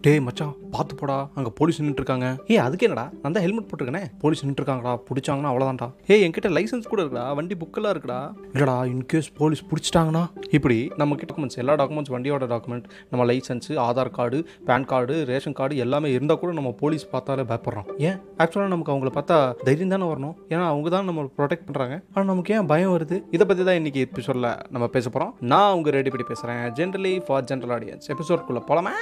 டேய் மச்சான் பார்த்து போடா அங்கே போலீஸ் நின்றுட்டு இருக்காங்க அதுக்கு என்னடா? நான் தான் ஹெல்மெட் போட்டிருக்கேனே. போலீஸ் நின்றுருக்காங்கடா பிடிச்சாங்கன்னா அவ்வளோதான்டா ஏ என்கிட்ட லைசன்ஸ் கூட இருக்கடா வண்டி புக்கெல்லாம் இருக்குடா. இல்லடா இன்கேஸ் போலீஸ் பிடிச்சிட்டாங்கன்னா? இப்படி நம்ம கிட்ட டாக்குமெண்ட்ஸ் எல்லா டாக்குமெண்ட்ஸ் வண்டியோட டாக்குமெண்ட் நம்ம license Aadhaar card PAN card ration card எல்லாமே இருந்தால் கூட நம்ம போலீஸ் பார்த்தாலே பயப்படுறோம். ஏன்? ஆக்சுவலாக நமக்கு அவங்கள பார்த்தா தைரியம் தானே வரணும்? ஏன்னா அவங்க தான் நம்ம ப்ரொடெக்ட் பண்ணுறாங்க ஆனால் நமக்கு ஏன் பயம் வருது? இதை பற்றி தான் இன்றைக்கி எபிசோடில் நம்ம பேச போகிறோம் நான் அவங்க ரெடி பண்ணி பேசுகிறேன் ஜென்ரலி ஃபார் ஜென்ரல் ஆடியன்ஸ் எபிசோட்குள்ளே போகலாமா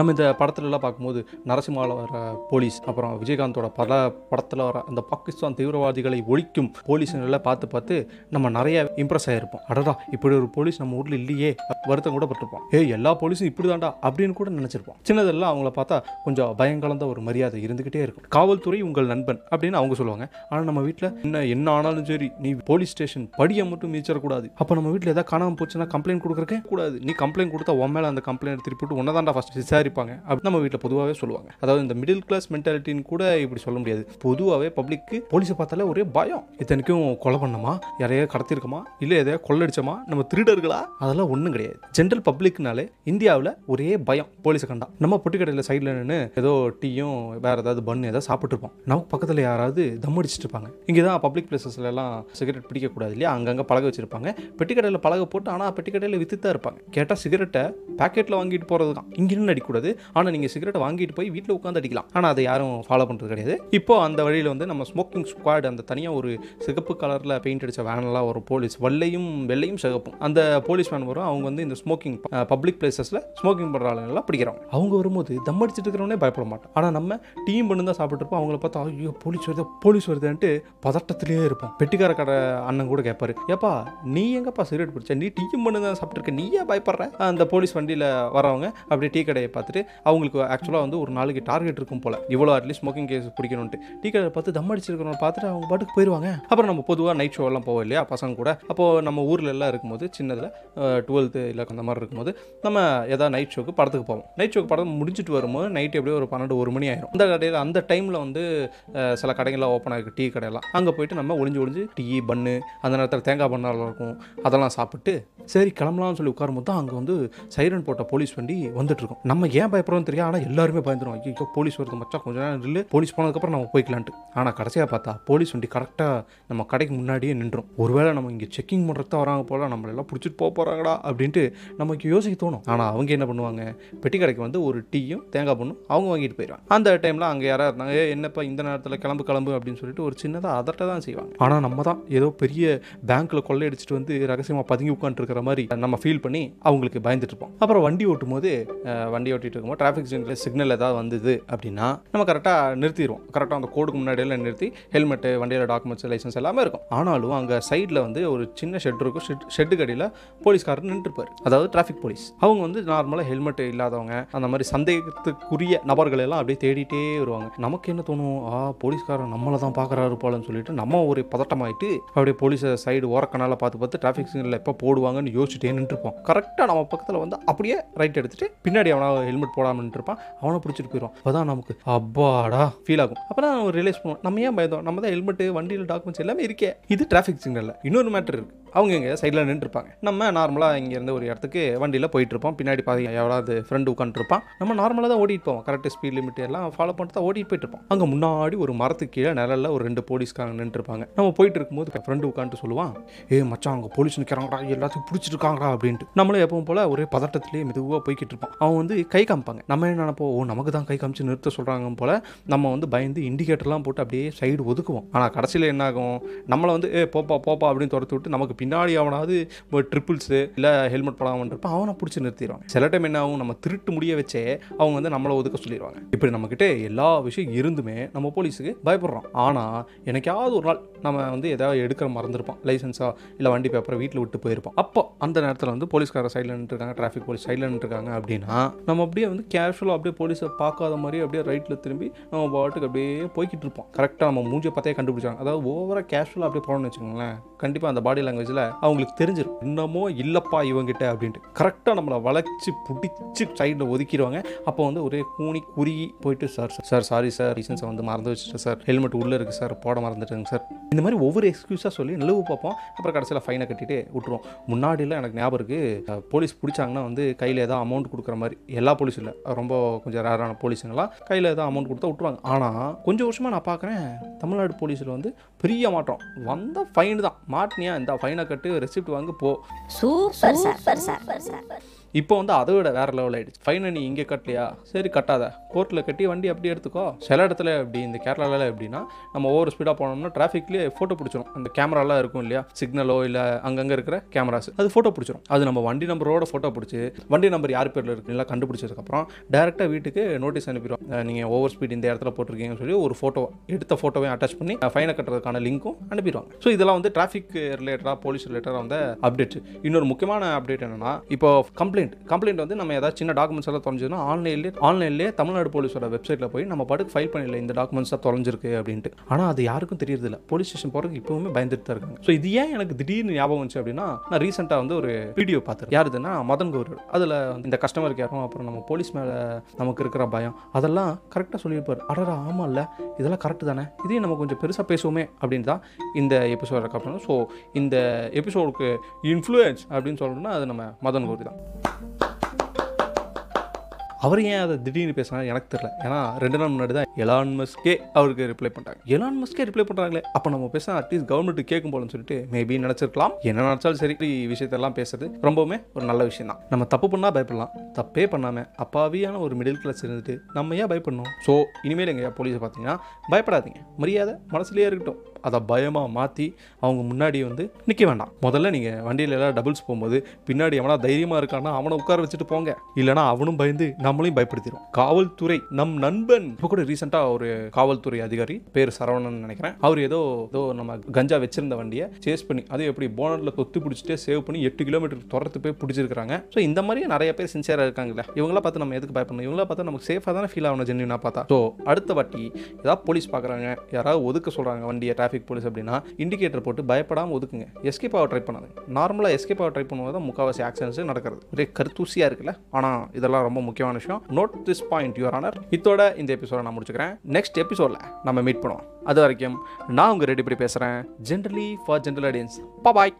நம்ம இந்த படத்துலலாம் பார்க்கும்போது நரசிம்மாவில் வர போலீஸ் அப்புறம் விஜயகாந்தோட பல படத்தில் வர அந்த பாகிஸ்தான் தீவிரவாதிகளை ஒழிக்கும் போலீஸுங்களை பார்த்து பார்த்து நம்ம நிறைய இம்ப்ரெஸ் ஆகிருப்போம் அடடா இப்படி ஒரு போலீஸ் நம்ம ஊரில் இல்லையே வருத்தம் கூட பட்டிருப்போம். ஏ எல்லா போலீஸும் இப்படி தாண்டா அப்படின்னு கூட நினச்சிருப்போம். சின்னதெல்லாம் அவங்கள பார்த்தா கொஞ்சம் பயங்கலந்த ஒரு மரியாதை இருந்துக்கிட்டே இருக்கும். காவல்துறை உங்கள் நண்பன் அப்படின்னு அவங்க சொல்லுவாங்க. ஆனால் நம்ம வீட்டில் என்ன என்ன ஆனாலும் சரி நீ போலீஸ் ஸ்டேஷன் படியை மட்டும் மீச்சிடக்கூடாது அப்போ நம்ம வீட்டில் எதாவது காணாமல் போச்சுன்னா கம்ப்ளைண்ட் கொடுக்குறக்கே கூடாது. நீ கம்ப்ளைண்ட் கொடுத்தா உன் மேலே அந்த கம்ப்ளைண்ட் திருப்பிட்டு உன்னை ஃபஸ்ட் விசாரி நினைப்பாங்க அப்படி நம்ம வீட்டில் பொதுவாகவே சொல்லுவாங்க. அதாவது இந்த மிடில் கிளாஸ் மென்டாலிட்டின்னு கூட இப்படி சொல்ல முடியாது. பொதுவாகவே பப்ளிக்கு போலீஸை பார்த்தாலே ஒரே பயம். இத்தனைக்கும் கொலை பண்ணமா? யாரையா கடத்திருக்கோமா இல்லை எதையா கொள்ளடிச்சோமா? நம்ம திருடர்களா? அதெல்லாம் ஒன்றும் கிடையாது. ஜென்ரல் பப்ளிக்னாலே இந்தியாவில் ஒரே பயம். போலீஸை கண்டா. நம்ம பொட்டி சைடில் நின்று ஏதோ டீயும் வேற ஏதாவது பன் ஏதாவது சாப்பிட்டுருப்போம். நமக்கு பக்கத்தில் யாராவது தம் அடிச்சிட்டு இருப்பாங்க இங்கே தான் பப்ளிக் பிளேசஸ்ல எல்லாம் சிகரெட் பிடிக்கக்கூடாது இல்லையா? அங்கங்கே பழக வச்சிருப்பாங்க. பெட்டிக்கடையில் பழக போட்டு ஆனால் பெட்டிக்கடையில் வித்து தான் இருப்பாங்க கேட்டால் சிகரெட்டை பேக்கெட்டில் வாங்கிட்டு போகிறது தான் இங்கே நின்று கூடாது ஆனால் நீங்கள் சிகரெட்டை வாங்கிட்டு போய் வீட்டில் உட்காந்து அடிக்கலாம். ஆனால் அதை யாரும் ஃபாலோ பண்ணுறது கிடையாது. இப்போ அந்த வழியில் வந்து நம்ம ஸ்மோக்கிங் ஸ்குவாட் அந்த தனியாக ஒரு சிகப்பு கலரில் பெயிண்ட் அடித்த வேனெல்லாம் ஒரு போலீஸ் வெள்ளையும் வெள்ளையும் சிகப்பும். அந்த போலீஸ் வேன் வரும் அவங்க வந்து இந்த ஸ்மோக்கிங் பப்ளிக் பிளேசஸில் ஸ்மோக்கிங் பண்ணுற ஆளுங்கெல்லாம் பிடிக்கிறாங்க அவங்க வரும்போது தம் அடிச்சிட்டு இருக்கிறவனே பயப்பட மாட்டோம் ஆனால் நம்ம டீம் பண்ணி தான் சாப்பிட்டுருப்போம் அவங்கள பார்த்தா ஐயோ போலீஸ் வருது போலீஸ் வருதுன்ட்டு பதட்டத்திலேயே இருப்போம். பெட்டிக்கார கடை அண்ணன் கூட கேட்பாரு ஏப்பா நீ எங்கப்பா சிகரெட் பிடிச்ச? நீ டீயும் பண்ணி தான் சாப்பிட்ருக்க நீ ஏன் பயப்படுற? அந்த போலீஸ் வண்டியில் வரவங்க அப்படியே டீ கடையை பார்த்துட்டு அவங்களுக்கு ஆக்சுவலாக வந்து ஒரு நாளைக்கு டார்கெட் இருக்கும் போல. இவ்வளோ அட்லீஸ்ட் ஸ்மோக்கிங் கேஸ் பிடிக்கணும்ட்டு டீ கடை பார்த்து தம் அடிச்சிருக்கிறவங்க பார்த்துட்டு அவங்க பாட்டுக்கு போயிடுவாங்க அப்புறம் நம்ம பொதுவாக நைட் ஷோ எல்லாம் போவோம் இல்லையா? பசங்க கூட. அப்போது நம்ம ஊரில் எல்லாம் இருக்கும்போது சின்னதில் டுவெல்த்து இல்லை அந்த மாதிரி இருக்கும்போது நம்ம ஏதாவது நைட் ஷோக்கு படத்துக்கு போவோம். நைட் ஷோக்கு படம் முடிஞ்சிட்டு வரும்போது நைட் எப்படியோ ஒரு பன்னெண்டு ஒரு மணி ஆயிரும். அந்த கடையில் அந்த டைமில் வந்து சில கடைகள்லாம் ஓப்பன் ஆகிருக்கு டீ கடையெல்லாம். அங்கே போயிட்டு நம்ம ஒளிஞ்சு ஒளிஞ்சு டீ பன்னு அந்த நேரத்தில் தேங்காய் பண்ணாலும் இருக்கும். அதெல்லாம் சாப்பிட்டு சரி கிளம்பலாம்னு சொல்லி உட்காரும்போது தான் அங்கே வந்து சைரன் போட்ட போலீஸ் வண்டி வந்துட்டு இருக்கும். நம்ம ஏன் பயப்படுறோம் தெரியும் ஆனால் எல்லாருமே பயந்துடும் ஐயோ போலீஸ் வருது மச்சான் கொஞ்ச நேரம் இல்லை போலீஸ் போனதுக்கப்புறம் நம்ம போய்க்கலான்ட்டு. ஆனால் கடைசியாக பார்த்தா போலீஸ் வண்டி கரெக்டாக நம்ம கடைக்கு முன்னாடியே நின்றோம் ஒருவேளை நம்ம இங்கே செக்கிங் பண்ணுறது தான் வராங்க போல நம்மளெல்லாம் பிடிச்சிட்டு போக போகிறாங்களா அப்படின்ட்டு நமக்கு யோசிக்க தோணும். ஆனால் அவங்க என்ன பண்ணுவாங்க? பெட்டி கடைக்கு வந்து ஒரு டீயும் தேங்காய் பண்ணும் அவங்க வாங்கிட்டு போயிடுவாங்க. அந்த டைமில் அங்கே யாராக இருந்தாங்க? என்னப்பா இந்த நேரத்தில் கிளம்பு கிளம்பு அப்படின்னு சொல்லிட்டு ஒரு சின்னதாக அதட்ட தான் செய்வாங்க. ஆனால் நம்ம தான் ஏதோ பெரிய பேங்க்கில் கொள்ளையடிச்சிட்டு வந்து ரகசியமாக பதுங்கி உட்காந்துருக்கிற மாதிரி நம்ம ஃபீல் பண்ணி அவங்களுக்கு பயந்துட்டு இருப்போம். அப்புறம் வண்டி ஓட்டும் போது அஹ், வண்டி இருக்கும்போது டிராஃபிக் சிக்னல் சிக்னல் ஏதாவது வந்தது அப்படின்னா நம்ம கரெக்டாக நிறுத்திடுவோம் கரெக்டாக அந்த கோடுக்கு முன்னாடியில் நிறுத்தி ஹெல்மெட்டு வண்டியில் டாக்குமெண்ட்ஸ் லைசன்ஸ் எல்லாமே இருக்கும். ஆனாலும் அங்கே சைடில் வந்து ஒரு சின்ன ஷெட் இருக்கும். ஷெட் ஷெட்டு அடியில் போலீஸ்காரர் நின்றுருப்பார். அதாவது டிராஃபிக் போலீஸ் அவங்க வந்து நார்மலாக ஹெல்மெட் இல்லாதவங்க அந்த மாதிரி சந்தேகத்துக்குரிய நபர்கள் எல்லாம் அப்படியே தேடிட்டே வருவாங்க. நமக்கு என்ன தோணும்? ஆ போலீஸ்காரன் நம்மளை தான் பார்க்குறாரு போலன்னு சொல்லிட்டு நம்ம ஒரு பதட்டமாயிட்டு அப்படியே போலீஸை சைடு ஓரக்கனால பார்த்து பார்த்து டிராஃபிக் சிக்னலில் எப்போ போடுவாங்கன்னு யோசிச்சுட்டே நின்றுருப்போம். கரெக்டாக நம்ம பக்கத்தில் வந்து அப்படியே ரைட் எடுத்துட்டு பின்னாடி அவனால் ஹெல்மெட் போடாமல் இருப்பான் அவனை பிடிச்சிட்டு போயிடுவான். அப்பதான் நமக்கு அப்பாடா ஃபீல் ஆகும். அப்போ தான் ரியலைஸ் பண்ணுவோம் நம்ம ஏன் பயந்தோம்? நம்ம தான் ஹெல்மெட்டு வண்டியில் டாக்குமெண்ட்ஸ் எல்லாமே இருக்கே. இது டிராஃபிக் சிக்னலில் இன்னொரு மேட்டர் இருக்குது அவங்க இங்கே சைடில் நின்றுருப்பாங்க. நம்ம நார்மலாக இங்கேருந்து ஒரு இடத்துக்கு வண்டியில் போயிட்டுருப்போம். பின்னாடி பாதி எவ்வளோது ஃப்ரெண்டு உட்காந்துருப்பான் நம்ம நார்மலாக தான் ஓடிட்டு போவோம். கரெக்ட் ஸ்பீட் லிமிட் எல்லாம் ஃபாலோ பண்ணிட்டு தான் ஓடிட்டு போயிட்டுருப்போம். அங்கே முன்னாடி ஒரு மரத்துக்கு கீழே நிழல்ல ஒரு ரெண்டு போலீஸ்காரங்க நின்றுருப்பாங்க. நம்ம போயிட்டு இருக்கும்போது ஃப்ரெண்டு உட்காந்துட்டு சொல்லுவான் ஏ மச்சான் அங்கே போலீஸ் நிற்கிறாங்கடா எல்லாத்தையும் பிடிச்சிருக்காங்கடா அப்படின்ட்டு. நம்மளும் எப்பவும் போல ஒரே பதட்டத்திலேயே மெதுவாக போய்கிட்டு இருப்போம். அவன் வந்து கை காமிப்பாங்க. நம்ம என்ன நினைப்போம்? ஓ நமக்கு தான் கை காமிச்சு நிறுத்த சொல்கிறாங்க போல நம்ம வந்து பயந்து இண்டிகேட்டர்லாம் போட்டு அப்படியே சைடு ஒதுக்குவோம். ஆனால் கடைசியில் என்ன ஆகும்? நம்மளை வந்து ஏ போப்பா போப்பா அப்படின்னு துரத்து விட்டு நமக்கு பின்னாடி அவனாவது ட்ரிபிள்ஸு இல்லை ஹெல்மெட் போடாமல் இருப்பான் அவனை பிடிச்சி நிறுத்திடுவாங்க. சில டைம் என்ன ஆகும்? நம்ம திருட்டு முடிய வச்சே அவங்க வந்து நம்மளை ஒதுக்க சொல்லிடுவாங்க. இப்படி நம்மக்கிட்ட எல்லா விஷயம் இருந்துமே நம்ம போலீஸுக்கு பயப்படுறோம். ஆனால் எனக்காவது ஒரு நாள் நம்ம வந்து ஏதாவது எடுக்கிற மறந்துருப்போம். லைசன்ஸா இல்லை வண்டி பேப்பரை வீட்டில் விட்டு போயிருப்போம். அப்போ அந்த நேரத்தில் வந்து போலீஸ்கார சைடில் நின்றுருக்காங்க டிராஃபிக் போலீஸ் சைடில் நின்றுருக்காங்க அப்படின்னா நம்ம அப்படியே வந்து கேஷுவலாக அப்படியே போலீஸை பார்க்காத மாதிரி அப்படியே ரைட்டில் திரும்பி நம்ம பாட்டுக்கு அப்படியே போய்கிட்டு இருப்போம். கரெக்டாக நம்ம மூஞ்சியை பார்த்தே கண்டுபிடிச்சாங்க அதாவது ஓவராக கேஷுவலாக அப்படியே போகணும்னு வச்சுக்கோங்களேன் கண்டிப்பாக அந்த பாடி லாங்குவேஜ் ஸ்டேஜில் அவங்களுக்கு தெரிஞ்சிடும் இன்னமோ இல்லைப்பா இவங்கிட்ட அப்படின்ட்டு. கரெக்டாக நம்மளை வளைச்சி பிடிச்சி சைடில் ஒதுக்கிடுவாங்க. அப்போ வந்து ஒரே கூனி குறுகி போயிட்டு சார் சார் சாரி சார் ரீசன்ஸை வந்து மறந்து வச்சுட்டேன் சார் ஹெல்மெட் உள்ளே இருக்குது சார் போட மறந்துட்டேங்க சார் இந்த மாதிரி ஒவ்வொரு எக்ஸ்கியூஸாக சொல்லி நிலவு பார்ப்போம். அப்புறம் கடைசியில் ஃபைனை கட்டிட்டு விட்டுருவோம். முன்னாடிலாம் எனக்கு ஞாபகம் இருக்குது போலீஸ் பிடிச்சாங்கன்னா வந்து கையில் ஏதாவது அமௌண்ட் கொடுக்குற மாதிரி. எல்லா போலீஸ் இல்லை. ரொம்ப கொஞ்சம் ரேரான போலீஸுங்களாம் கையில் ஏதாவது அமௌண்ட் கொடுத்தா விட்டுருவாங்க. ஆனால் கொஞ்சம் வருஷமாக நான் பார்க்குறேன் தமிழ்நாடு போலீஸில் வந்து பெரிய மாற்றம் வந்த ஃபைன் தான். மாட்டினியா? இந்த ஃபைனை கட்டு ரெசிப்ட் வாங்க போ. சூப்பர் சார் சார் சார் இப்போ வந்து அதை விட வேற லெவல் ஆயிடுச்சு. ஃபைனை நீ இங்கே கட்டலையா சரி கட்டாத. கோர்ட்டில் கட்டி வண்டி அப்படி எடுத்துக்கோ. சில இடத்துல எப்படி இந்த கேரளாவில் எப்படின்னா நம்ம ஓவர் ஸ்பீடாக போனோம்னா டிராஃபிக்லேயே ஃபோட்டோ பிடிச்சிரும். அந்த கேமராலாம் இருக்கும் இல்லையா? சிக்னலோ இல்லை அங்கங்கே இருக்கிற கேமராஸ் அது ஃபோட்டோ பிடிச்சிரும். அது நம்ம வண்டி நம்பரோட ஃபோட்டோ பிடிச்சி வண்டி நம்பர் யார் பேரில் இருக்குங்களா கண்டுபிடிச்சதுக்கப்புறம் டேரெக்டாக வீட்டுக்கு நோட்டீஸ் அனுப்பிடுவோம். நீங்கள் ஓவர் ஸ்பீட் இந்த இடத்துல போட்டிருக்கீங்கன்னு சொல்லி ஒரு ஃபோட்டோ எடுத்த ஃபோட்டோவையும் அட்டாச் பண்ணி ஃபைனை கட்டுறதுக்கான லிங்க்கும் அனுப்பிடுவாங்க. ஸோ இதெல்லாம் வந்து டிராஃபிக் ரிலேட்டடாக போலீஸ் ரிலேட்டடாக வந்து அப்டேட் இன்னொரு முக்கியமான அப்டேட் என்னென்னா இப்போ கம்ப்ளைண்ட் கம்ப்ளைண்ட் வந்து நம்ம ஏதாவது சின்ன டாக்குமெண்ட்ஸ் எல்லாம் தொலைஞ்சதுன்னா ஆன்லைன்லேயே ஆன்லைன்லேயே தமிழ்நாடு போலீஸோட வெப்சைட்டில் போய் நம்ம பாட்டுக்கு ஃபைல் பண்ணல இந்த டாக்குமெண்ட்ஸ் தான் தொலைஞ்சிருக்கு அப்படின்ட்டு. ஆனால் அது யாருக்கும் தெரியறதில்ல. போலீஸ் ஸ்டேஷன் போகிறதுக்கு இப்போவுமே பயந்துட்டு தான் இருக்காங்க. ஸோ இது ஏன் எனக்கு திடீர்னு ஞாபகம் வந்துச்சு அப்படின்னா நான் ரீசெண்டாக வந்து ஒரு வீடியோ பார்த்தேன் யாருதுன்னா மதன் கௌரவ் அதில் இந்த கஸ்டமர் கேரும் அப்புறம் நம்ம போலீஸ் மேலே நமக்கு இருக்கிற பயம் அதெல்லாம் கரெக்டாக சொல்லியிருப்பார். அடரா ஆமாம் இல்லை இதெல்லாம் கரெக்டு தானே. இதையும் நம்ம கொஞ்சம் பெருசாக பேசுவோமே அப்படின்னு தான் இந்த எபிசோட கப்பணும் ஸோ இந்த எபிசோடுக்கு இன்ஃப்ளூயன்ஸ் அப்படின்னு சொல்லணும்னா அது நம்ம மதன் கௌரி தான். அவர் ஏன் அதை திடீர்னு பேசினா எனக்கு தெரியல. ஏன்னா ரெண்டு நாள் முன்னாடி தான் எலான் மஸ்கே அவருக்கு ரிப்ளை பண்ணுறாங்க எலான் மஸ்கே ரிப்ளை பண்ணுறாங்களே அப்போ நம்ம பேச அட்லீஸ்ட் கவர்மெண்ட் கேட்கும் போலன்னு சொல்லிட்டு மேபி நினச்சிருக்கலாம். என்ன நினச்சாலும் சரி இப்படி விஷயத்தெல்லாம் பேசுறது ரொம்பவுமே ஒரு நல்ல விஷயம் தான். நம்ம தப்பு பண்ணால் பயப்படலாம் தப்பே பண்ணாமல் அப்பாவியான ஒரு மிடில் கிளாஸ் இருந்துட்டு நம்ம ஏன் பயப்படணும்? ஸோ இனிமேல் எங்கள் போலீஸை பார்த்தீங்கன்னா பயப்படாதீங்க. மரியாதை மனசுலேயே இருக்கட்டும். அதை பயமாக மாற்றி அவங்க முன்னாடி வந்து நிற்க வேண்டாம். முதல்ல நீங்கள் வண்டியில எல்லாம் டபுள்ஸ் போகும்போது பின்னாடி எவனா தைரியமாக இருக்கான்னா அவனை உட்கார வச்சுட்டு போங்க. இல்லைனா அவனும் பயந்து நம்மளையும் பயப்படுத்திடும் காவல்துறை நம் நண்பன். இப்போ கூட ரீசெண்டாக ஒரு காவல்துறை அதிகாரி பேர் சரவணன் நினைக்கிறேன். அவர் ஏதோ ஏதோ நம்ம கஞ்சா வச்சிருந்த வண்டியை சேஸ் பண்ணி அதுவும் எப்படி போனரில் தொத்து பிடிச்சிட்டே சேவ் பண்ணி எட்டு கிலோமீட்டர் துரத்து போய் பிடிச்சிருக்காங்க ஸோ இந்த மாதிரியே நிறைய பேர் சின்சியராக இருக்காங்களே இவங்களாம் பார்த்து நம்ம எதுக்கு பயப்படணும்? இவங்களாம் பார்த்தா நமக்கு சேஃபாக தானே ஃபீல் ஆகணும் ஜென்யூனாக பார்த்தா. ஸோ அடுத்த வாட்டி ஏதாவது போலீஸ் பார்க்குறாங்க யாராவது ஒதுக்க சொல்கிறாங்க வண்டியை டிராஃபிக் போலீஸ் அப்படின்னா இண்டிகேட்டர் போட்டு பயப்படாமல் ஒதுக்குங்க. எஸ்கேப் ஆக ட்ரை பண்ணாது நார்மலாக எஸ்கேப் ஆக ட்ரை பண்ணுவது தான் முக்கால்வாசி ஆக்சிடென்ட்ஸ் நடக்கிறது. ஒரே கருத்தூசியாக இருக்குல்ல? ஆனால் இதெல்லாம் ரொம்ப முக்கியமான விஷயம். Note this point your honour இதோட இந்த எபிசோட நான் முடிச்சுக்கிறேன். நெக்ஸ்ட் எபிசோடில் நம்ம மீட் பண்ணுவோம். அது வரைக்கும் நான் உங்கள் ரெடி பண்ணி பேசுகிறேன் generally for general audience bye